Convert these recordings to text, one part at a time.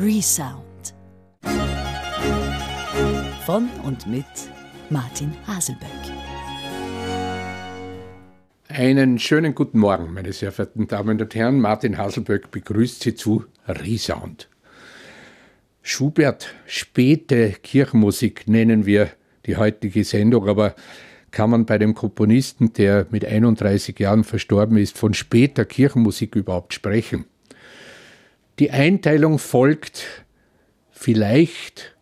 Resound. Von und mit Martin Haselböck. Einen schönen guten Morgen, meine sehr verehrten Damen und Herren. Martin Haselböck begrüßt Sie zu Resound. Schubert späte Kirchenmusik nennen wir die heutige Sendung, aber kann man bei dem Komponisten, der mit 31 Jahren verstorben ist, von später Kirchenmusik überhaupt sprechen? Die Einteilung folgt vielleicht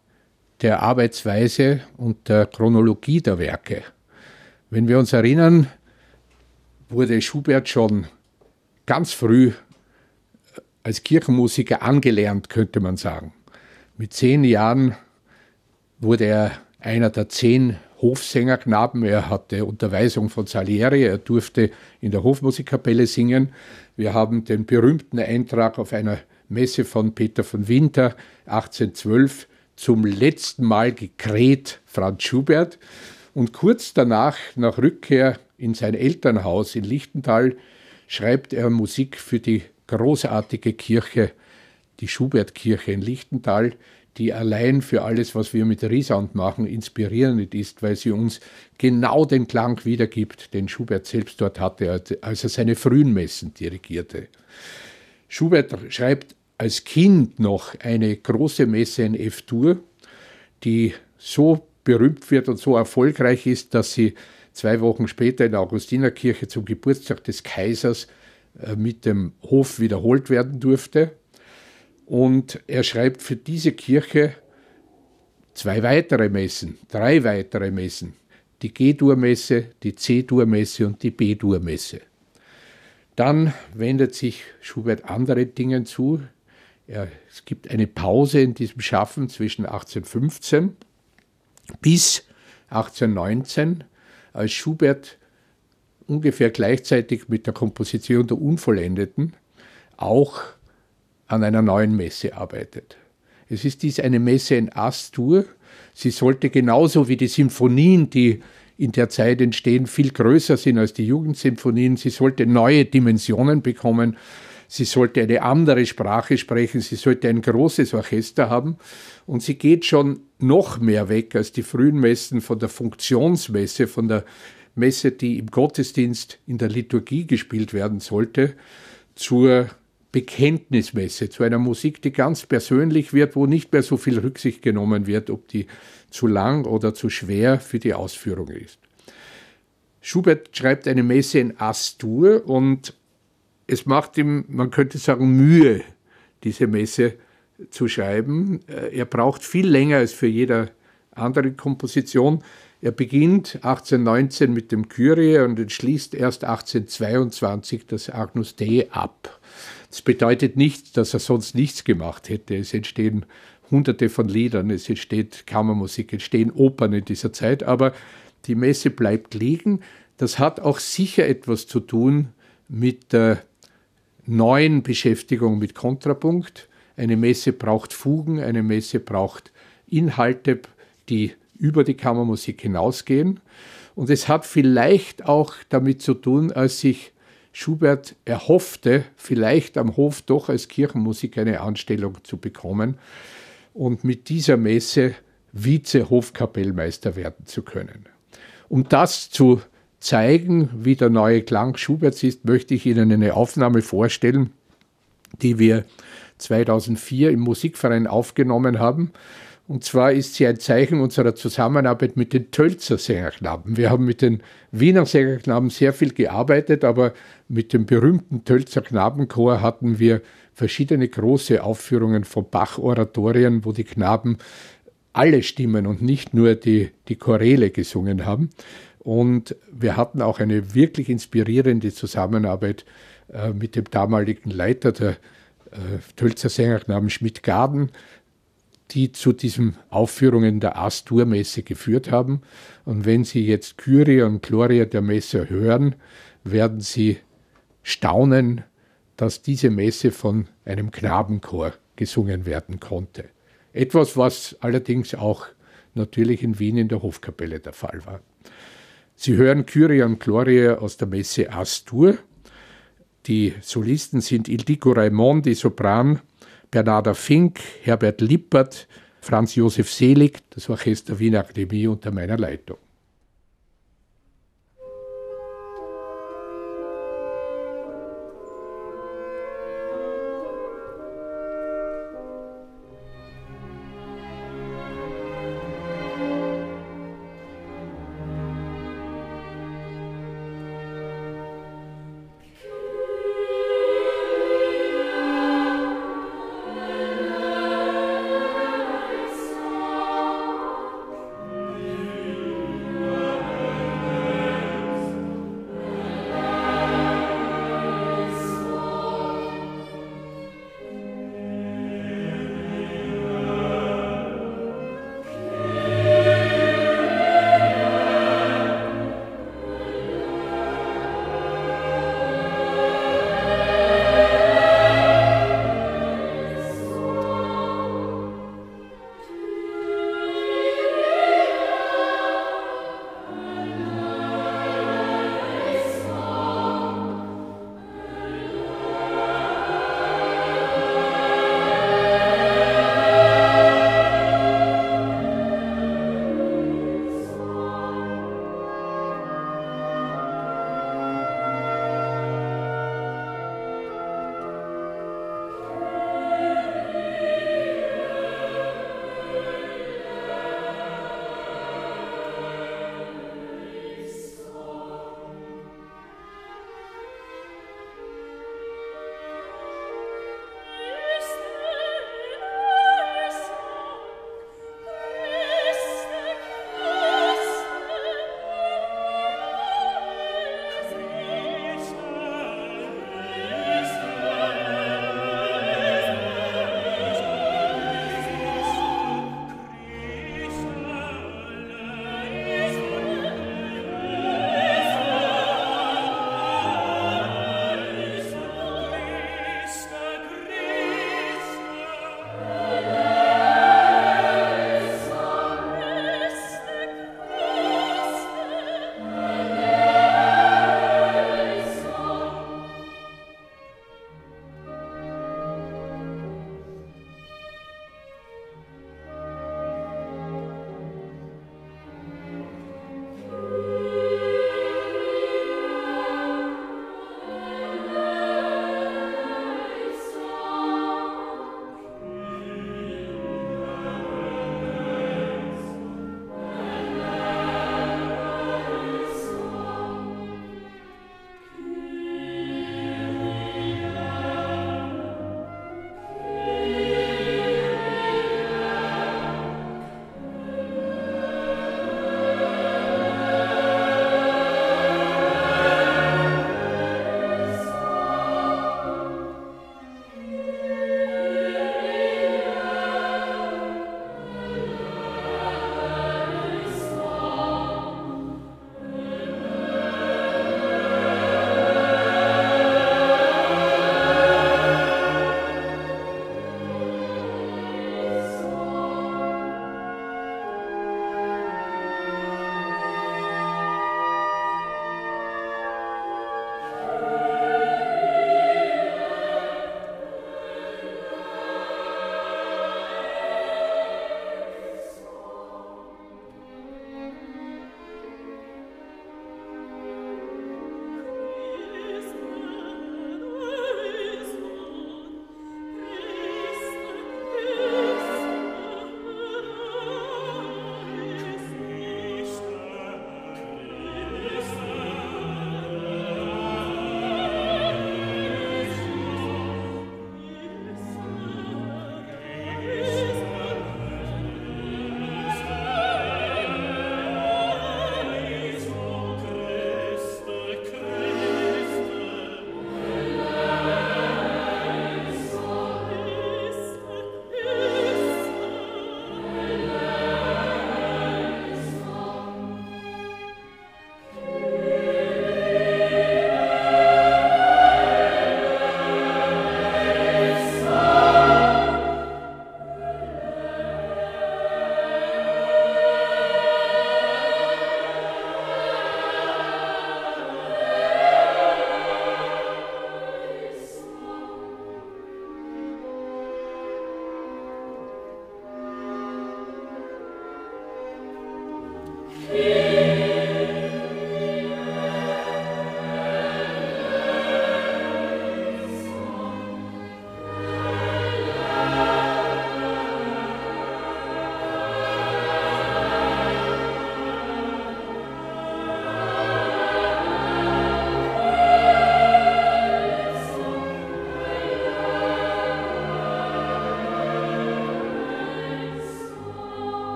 der Arbeitsweise und der Chronologie der Werke. Wenn wir uns erinnern, wurde Schubert schon ganz früh als Kirchenmusiker angelernt, könnte man sagen. Mit zehn Jahren wurde er einer der zehn Hofsängerknaben. Er hatte Unterweisung von Salieri, er durfte in der Hofmusikkapelle singen. Wir haben den berühmten Eintrag auf einer Messe von Peter von Winter 1812 zum letzten Mal gekräht Franz Schubert. Und kurz danach, nach Rückkehr in sein Elternhaus in Lichtental, schreibt er Musik für die großartige Kirche, die Schubertkirche in Lichtental, die allein für alles, was wir mit Riesound machen, inspirierend ist, weil sie uns genau den Klang wiedergibt, den Schubert selbst dort hatte, als er seine frühen Messen dirigierte. Schubert schreibt als Kind noch eine große Messe in F-Dur, die so berühmt wird und so erfolgreich ist, dass sie zwei Wochen später in der Augustinerkirche zum Geburtstag des Kaisers äh, mit dem Hof wiederholt werden durfte. Und er schreibt für diese Kirche zwei weitere Messen, drei weitere Messen. Die G-Dur-Messe, die C-Dur-Messe und die B-Dur-Messe. Dann wendet sich Schubert anderen Dingen zu. Er, es gibt eine Pause in diesem Schaffen zwischen 1815 bis 1819, als Schubert ungefähr gleichzeitig mit der Komposition der Unvollendeten auch an einer neuen Messe arbeitet. Es ist dies eine Messe in Astur. Sie sollte genauso wie die Symphonien, die in der Zeit entstehen, viel größer sind als die Jugendsymphonien. Sie sollte neue Dimensionen bekommen. Sie sollte eine andere Sprache sprechen. Sie sollte ein großes Orchester haben. Und sie geht schon noch mehr weg als die frühen Messen von der Funktionsmesse, von der Messe, die im Gottesdienst in der Liturgie gespielt werden sollte, zur Bekenntnismesse, zu einer Musik, die ganz persönlich wird, wo nicht mehr so viel Rücksicht genommen wird, ob die zu lang oder zu schwer für die Ausführung ist. Schubert schreibt eine Messe in Astur und es macht ihm, man könnte sagen, Mühe, diese Messe zu schreiben. Er braucht viel länger als für jede andere Komposition. Er beginnt 1819 mit dem Kyrie und entschließt erst 1822 das Agnus Dei ab. Das bedeutet nicht, dass er sonst nichts gemacht hätte. Es entstehen hunderte von Liedern, es entsteht Kammermusik, entstehen Opern in dieser Zeit, aber die Messe bleibt liegen. Das hat auch sicher etwas zu tun mit der neuen Beschäftigung mit Kontrapunkt. Eine Messe braucht Fugen, eine Messe braucht Inhalte, die über die Kammermusik hinausgehen. Und es hat vielleicht auch damit zu tun, als sich Schubert erhoffte, vielleicht am Hof doch als Kirchenmusiker eine Anstellung zu bekommen und mit dieser Messe Vize-Hofkapellmeister werden zu können. Um das zu zeigen, wie der neue Klang Schuberts ist, möchte ich Ihnen eine Aufnahme vorstellen, die wir 2004 im Musikverein aufgenommen haben. Und zwar ist sie ein Zeichen unserer Zusammenarbeit mit den Tölzer Sängerknaben. Wir haben mit den Wiener Sängerknaben sehr viel gearbeitet, aber mit dem berühmten Tölzer Knabenchor hatten wir verschiedene große Aufführungen von Bach-Oratorien, wo die Knaben alle Stimmen und nicht nur die, die Choräle gesungen haben. Und wir hatten auch eine wirklich inspirierende Zusammenarbeit äh, mit dem damaligen Leiter der äh, Tölzer Sängerknaben Schmidt-Gaden, die zu diesen Aufführungen der Astur-Messe geführt haben. Und wenn Sie jetzt Kyrie und Gloria der Messe hören, werden Sie staunen, dass diese Messe von einem Knabenchor gesungen werden konnte. Etwas, was allerdings auch natürlich in Wien in der Hofkapelle der Fall war. Sie hören Kyrie und Gloria aus der Messe Astur. Die Solisten sind Ildiko Raimond, die Sopran, Bernarda Fink, Herbert Lippert, Franz Josef Selig, das Orchester Wiener Akademie unter meiner Leitung.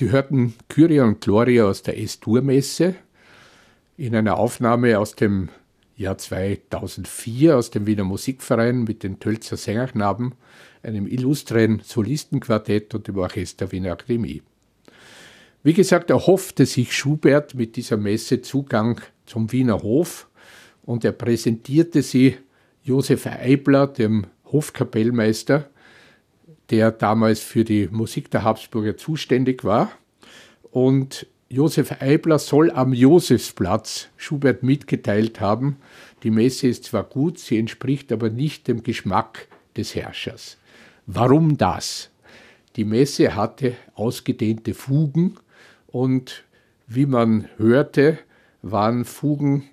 Sie hörten Kyria und Gloria aus der S-Dur-Messe in einer Aufnahme aus dem Jahr 2004 aus dem Wiener Musikverein mit den Tölzer Sängerknaben, einem illustren Solistenquartett und dem Orchester Wiener Akademie. Wie gesagt, erhoffte sich Schubert mit dieser Messe Zugang zum Wiener Hof und er präsentierte sie Josef Eibler, dem Hofkapellmeister, der damals für die Musik der Habsburger zuständig war. Und Josef Eibler soll am Josefsplatz Schubert mitgeteilt haben, die Messe ist zwar gut, sie entspricht aber nicht dem Geschmack des Herrschers. Warum das? Die Messe hatte ausgedehnte Fugen und wie man hörte, waren Fugen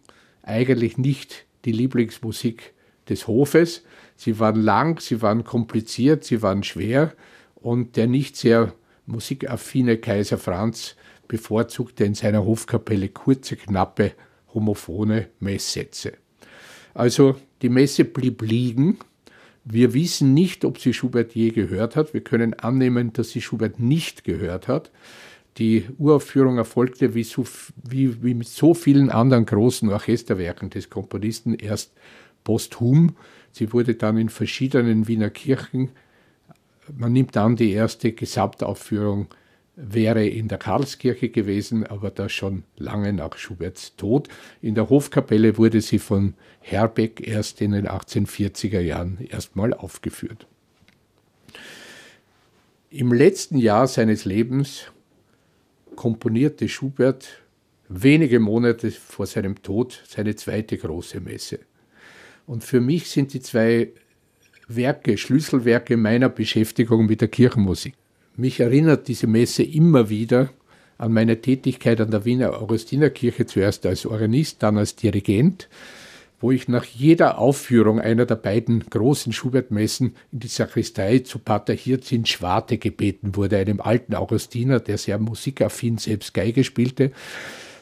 eigentlich nicht die Lieblingsmusik des Hofes. Sie waren lang, sie waren kompliziert, sie waren schwer und der nicht sehr musikaffine Kaiser Franz bevorzugte in seiner Hofkapelle kurze, knappe, homophone Messsätze. Also die Messe blieb liegen. Wir wissen nicht, ob sie Schubert je gehört hat. Wir können annehmen, dass sie Schubert nicht gehört hat. Die Uraufführung erfolgte wie, so, wie, wie mit so vielen anderen großen Orchesterwerken des Komponisten erst posthum. Sie wurde dann in verschiedenen Wiener Kirchen, man nimmt an, die erste Gesamtaufführung wäre in der Karlskirche gewesen, aber das schon lange nach Schuberts Tod. In der Hofkapelle wurde sie von Herbeck erst in den 1840er Jahren erstmal aufgeführt. Im letzten Jahr seines Lebens komponierte Schubert wenige Monate vor seinem Tod seine zweite große Messe. Und für mich sind die zwei Werke, Schlüsselwerke meiner Beschäftigung mit der Kirchenmusik. Mich erinnert diese Messe immer wieder an meine Tätigkeit an der Wiener Augustinerkirche, zuerst als Organist, dann als Dirigent, wo ich nach jeder Aufführung einer der beiden großen Schubert-Messen in die Sakristei zu Pater Hirz in Schwarte gebeten wurde, einem alten Augustiner, der sehr musikaffin selbst Geige spielte.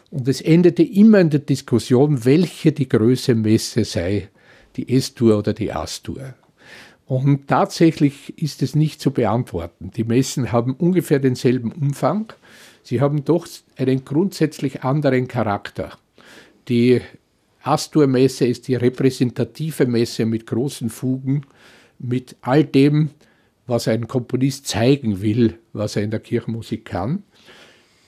Und es endete immer in der Diskussion, welche die größte Messe sei die S-Tour oder die A-Tour. Und tatsächlich ist es nicht zu beantworten. Die Messen haben ungefähr denselben Umfang. Sie haben doch einen grundsätzlich anderen Charakter. Die Astur-Messe ist die repräsentative Messe mit großen Fugen, mit all dem, was ein Komponist zeigen will, was er in der Kirchenmusik kann.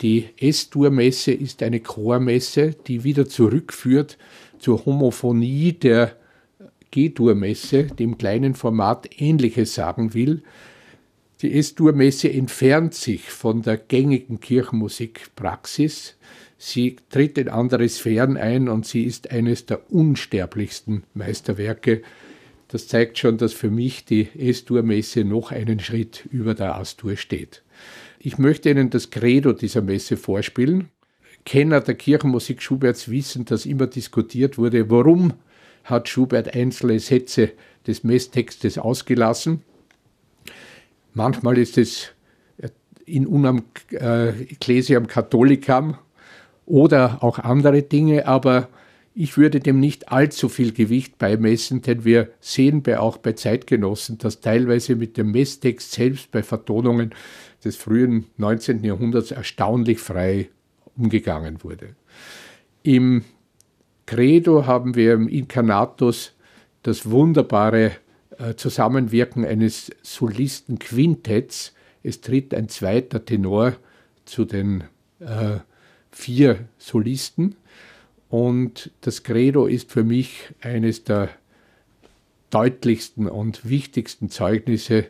Die S-Dur-Messe ist eine Chormesse, die wieder zurückführt zur Homophonie der G-Dur-Messe, dem kleinen Format Ähnliches sagen will. Die S-Dur-Messe entfernt sich von der gängigen Kirchenmusikpraxis. Sie tritt in andere Sphären ein und sie ist eines der unsterblichsten Meisterwerke. Das zeigt schon, dass für mich die S-Dur-Messe noch einen Schritt über der Astur steht. Ich möchte Ihnen das Credo dieser Messe vorspielen. Kenner der Kirchenmusik Schuberts wissen, dass immer diskutiert wurde, warum hat Schubert einzelne Sätze des Messtextes ausgelassen. Manchmal ist es in unam äh, Ecclesiam Catholicam oder auch andere Dinge, aber ich würde dem nicht allzu viel Gewicht beimessen, denn wir sehen bei, auch bei Zeitgenossen, dass teilweise mit dem Messtext selbst bei Vertonungen des frühen 19. Jahrhunderts erstaunlich frei umgegangen wurde. Im Credo haben wir im Incarnatus das wunderbare äh, Zusammenwirken eines Solistenquintetts. Es tritt ein zweiter Tenor zu den äh, vier Solisten. Und das Credo ist für mich eines der deutlichsten und wichtigsten Zeugnisse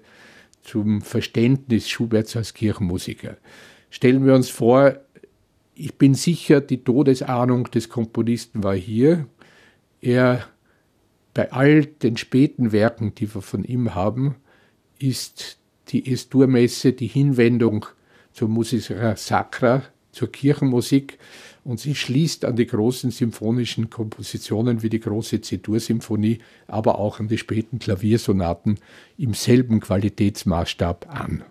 zum Verständnis Schuberts als Kirchenmusiker. Stellen wir uns vor, ich bin sicher, die Todesahnung des Komponisten war hier. Er, bei all den späten Werken, die wir von ihm haben, ist die Esturmesse die Hinwendung zur Musica Sacra, zur Kirchenmusik und sie schließt an die großen symphonischen Kompositionen wie die große C-Dur-Symphonie, aber auch an die späten Klaviersonaten im selben Qualitätsmaßstab an.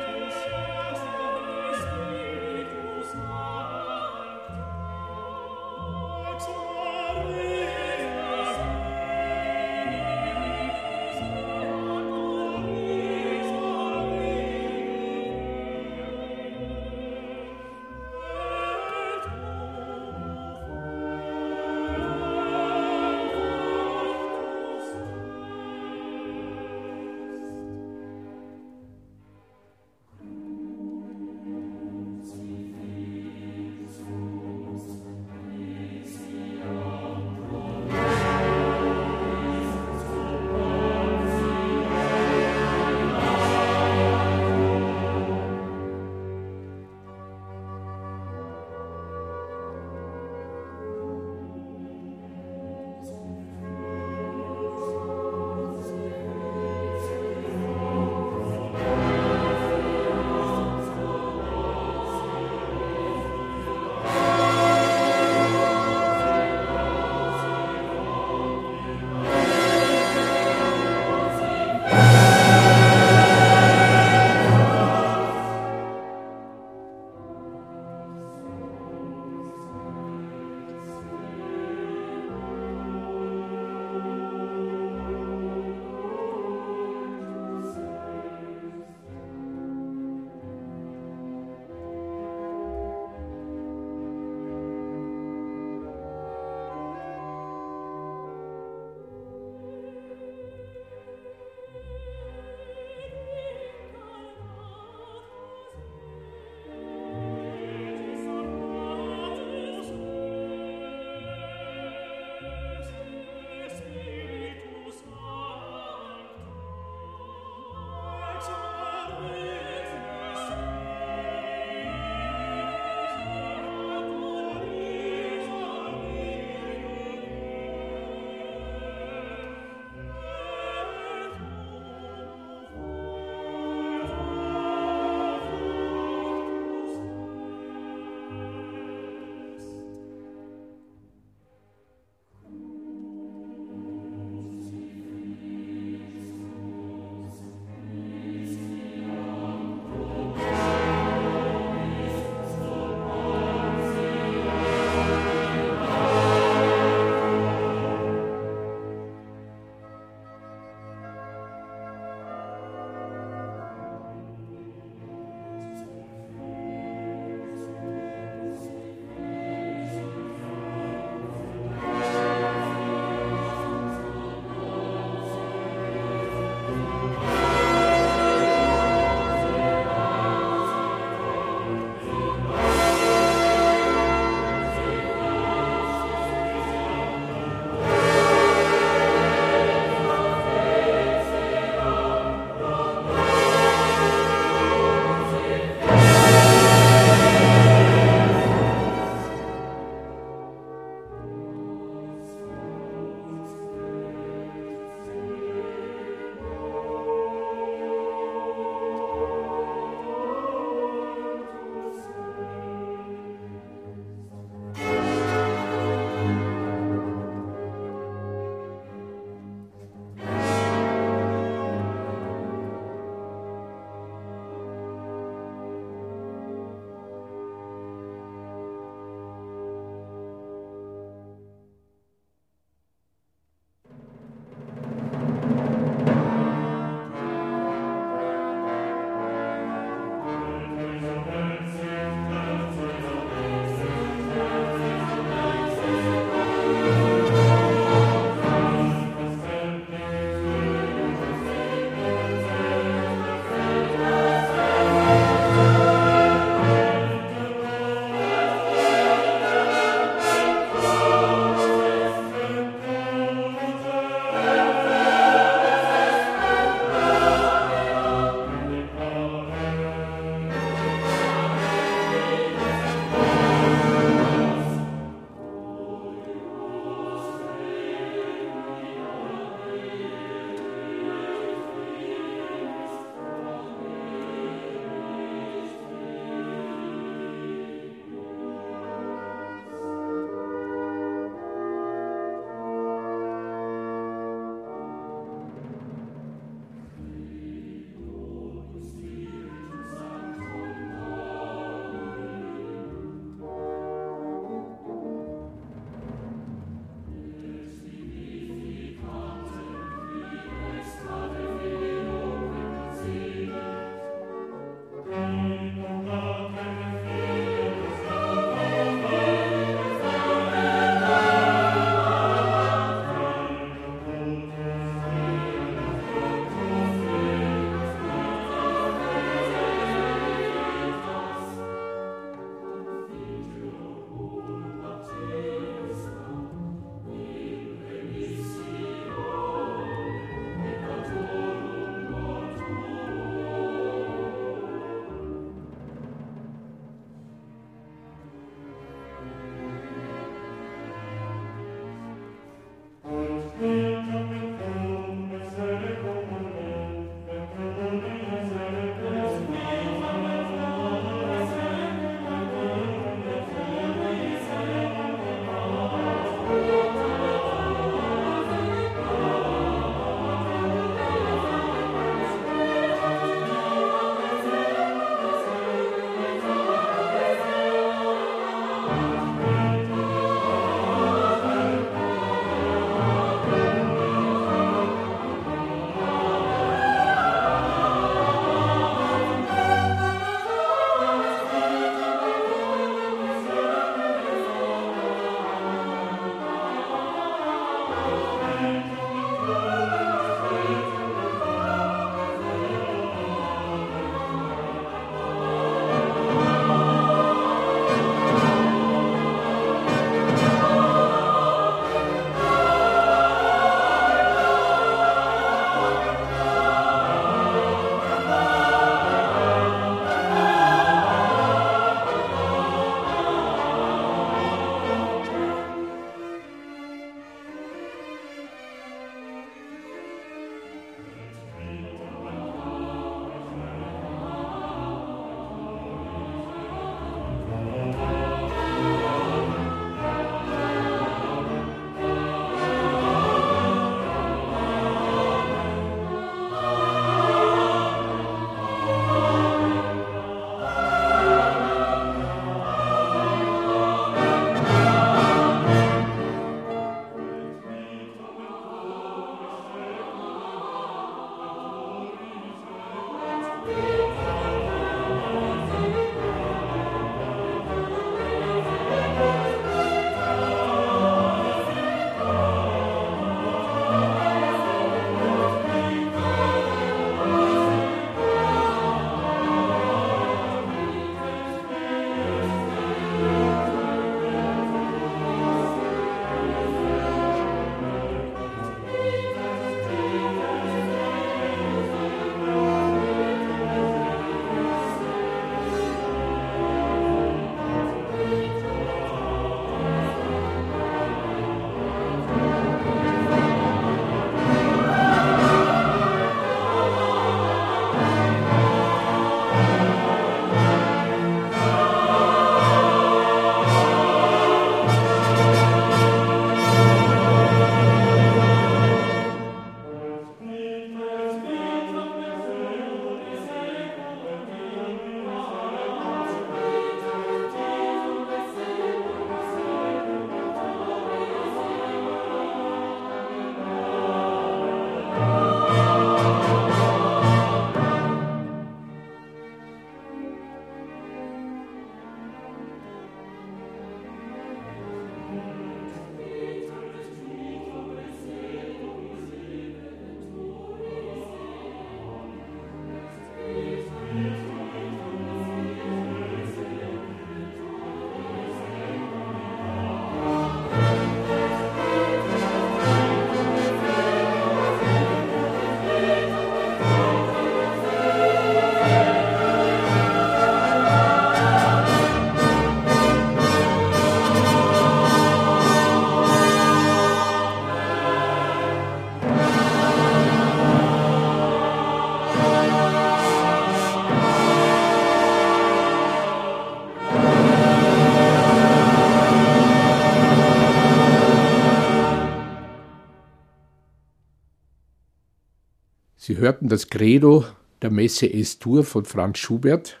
Sie hörten das Credo der Messe S-Tour von Franz Schubert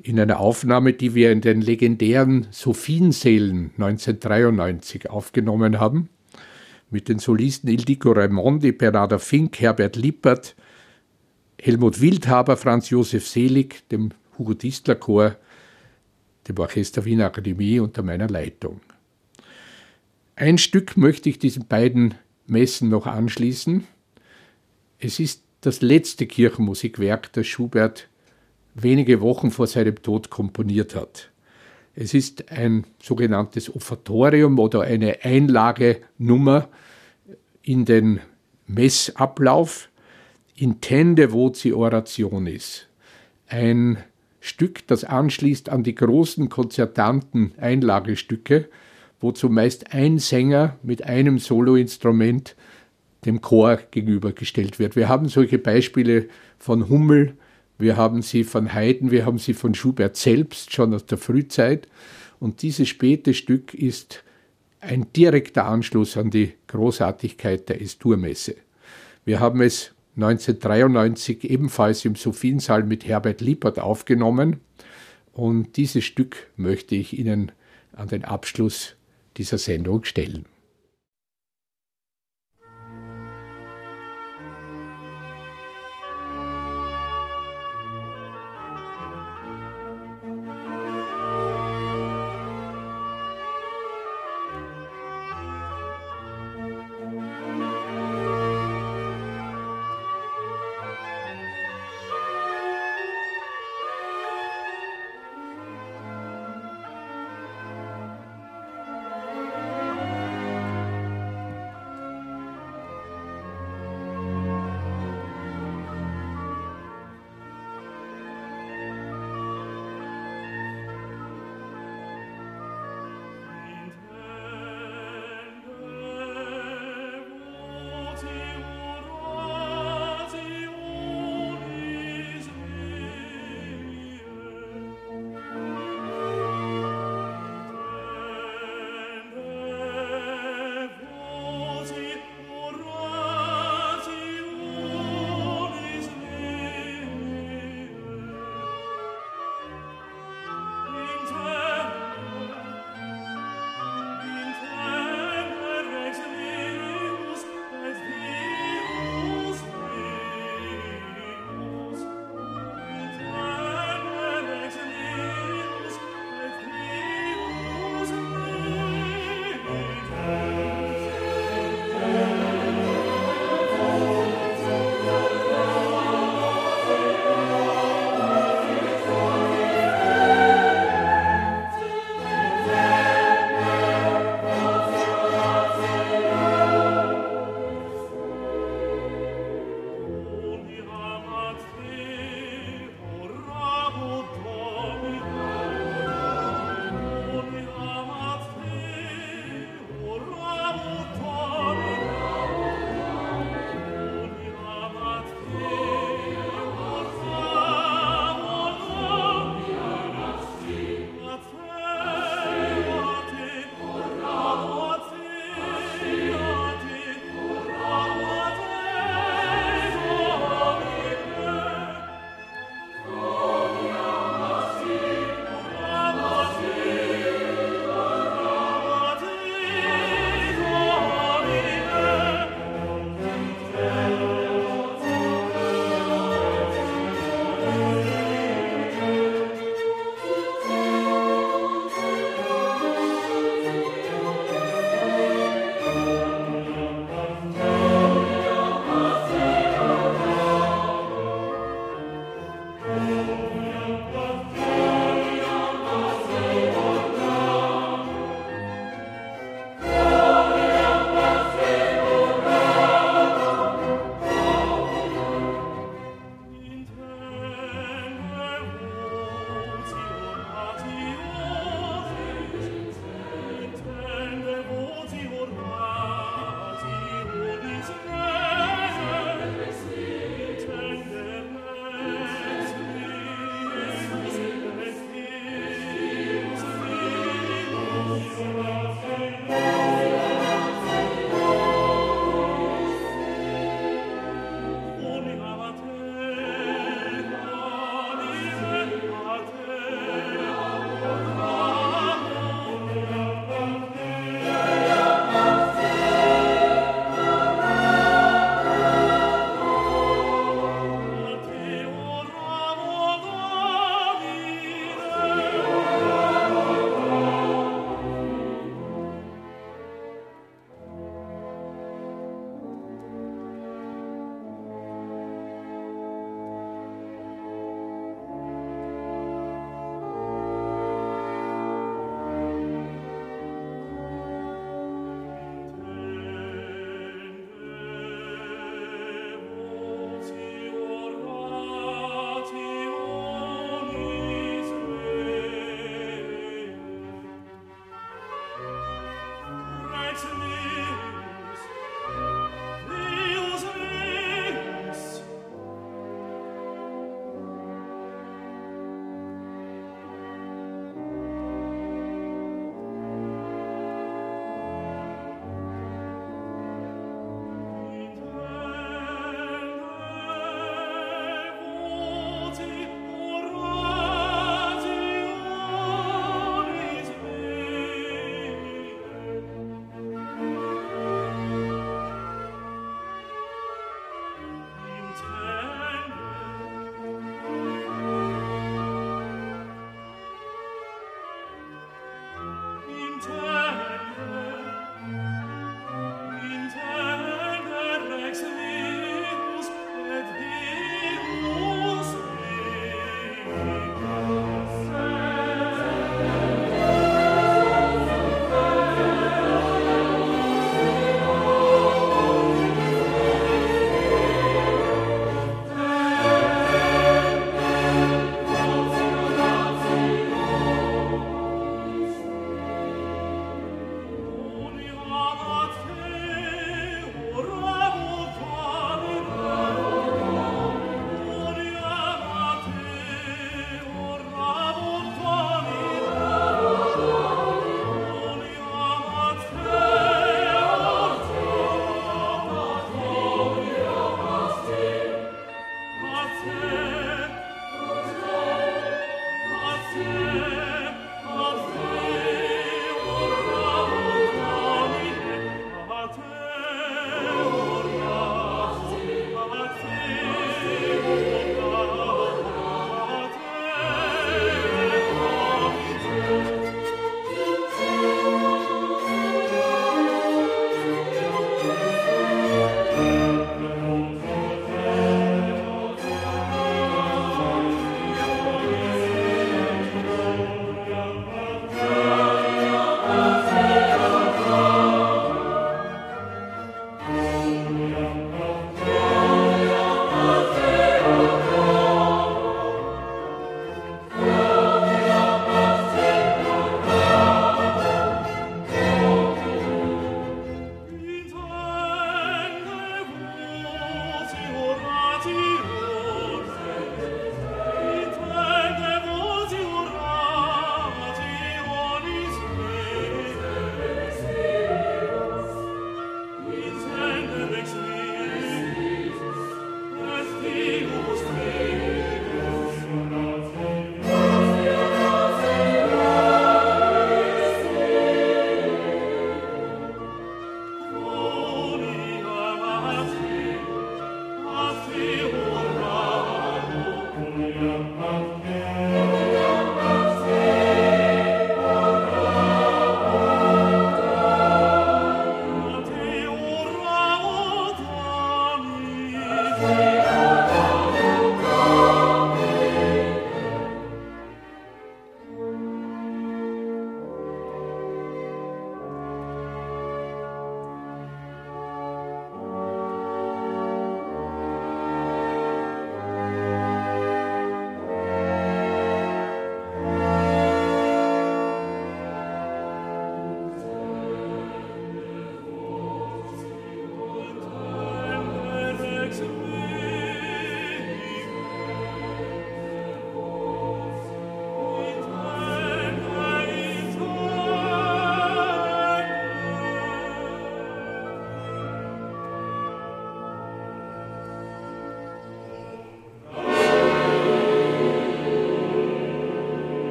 in einer Aufnahme, die wir in den legendären Sophiensälen 1993 aufgenommen haben, mit den Solisten Ildiko Raimondi, Bernarda Fink, Herbert Lippert, Helmut Wildhaber, Franz Josef Selig, dem Hugo Distler Chor, dem Orchester Wiener Akademie unter meiner Leitung. Ein Stück möchte ich diesen beiden Messen noch anschließen. Es ist das letzte Kirchenmusikwerk, das Schubert wenige Wochen vor seinem Tod komponiert hat. Es ist ein sogenanntes Offertorium oder eine Einlagenummer in den Messablauf, Intende voci orationis. Ein Stück, das anschließt an die großen konzertanten Einlagestücke, wo zumeist ein Sänger mit einem Soloinstrument dem Chor gegenübergestellt wird. Wir haben solche Beispiele von Hummel, wir haben sie von Haydn, wir haben sie von Schubert selbst schon aus der Frühzeit. Und dieses späte Stück ist ein direkter Anschluss an die Großartigkeit der Esturmesse. Wir haben es 1993 ebenfalls im Sophiensaal mit Herbert Lippert aufgenommen und dieses Stück möchte ich Ihnen an den Abschluss dieser Sendung stellen.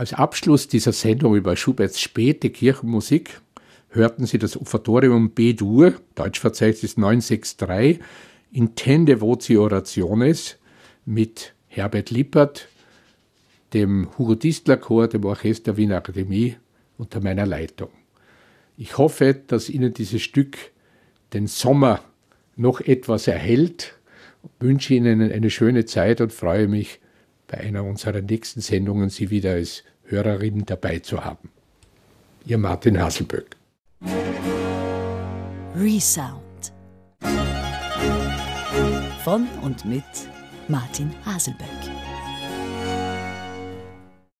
Als Abschluss dieser Sendung über Schuberts späte Kirchenmusik hörten Sie das Offertorium B-Dur, Deutschverzeichnis 963, Intende Voci Orationes mit Herbert Lippert, dem Hugo Distler Chor, dem Orchester Wiener Akademie unter meiner Leitung. Ich hoffe, dass Ihnen dieses Stück den Sommer noch etwas erhält, wünsche Ihnen eine schöne Zeit und freue mich, bei einer unserer nächsten Sendungen Sie wieder als Hörerin dabei zu haben. Ihr Martin Hasselböck. Resound von und mit Martin Haselböck.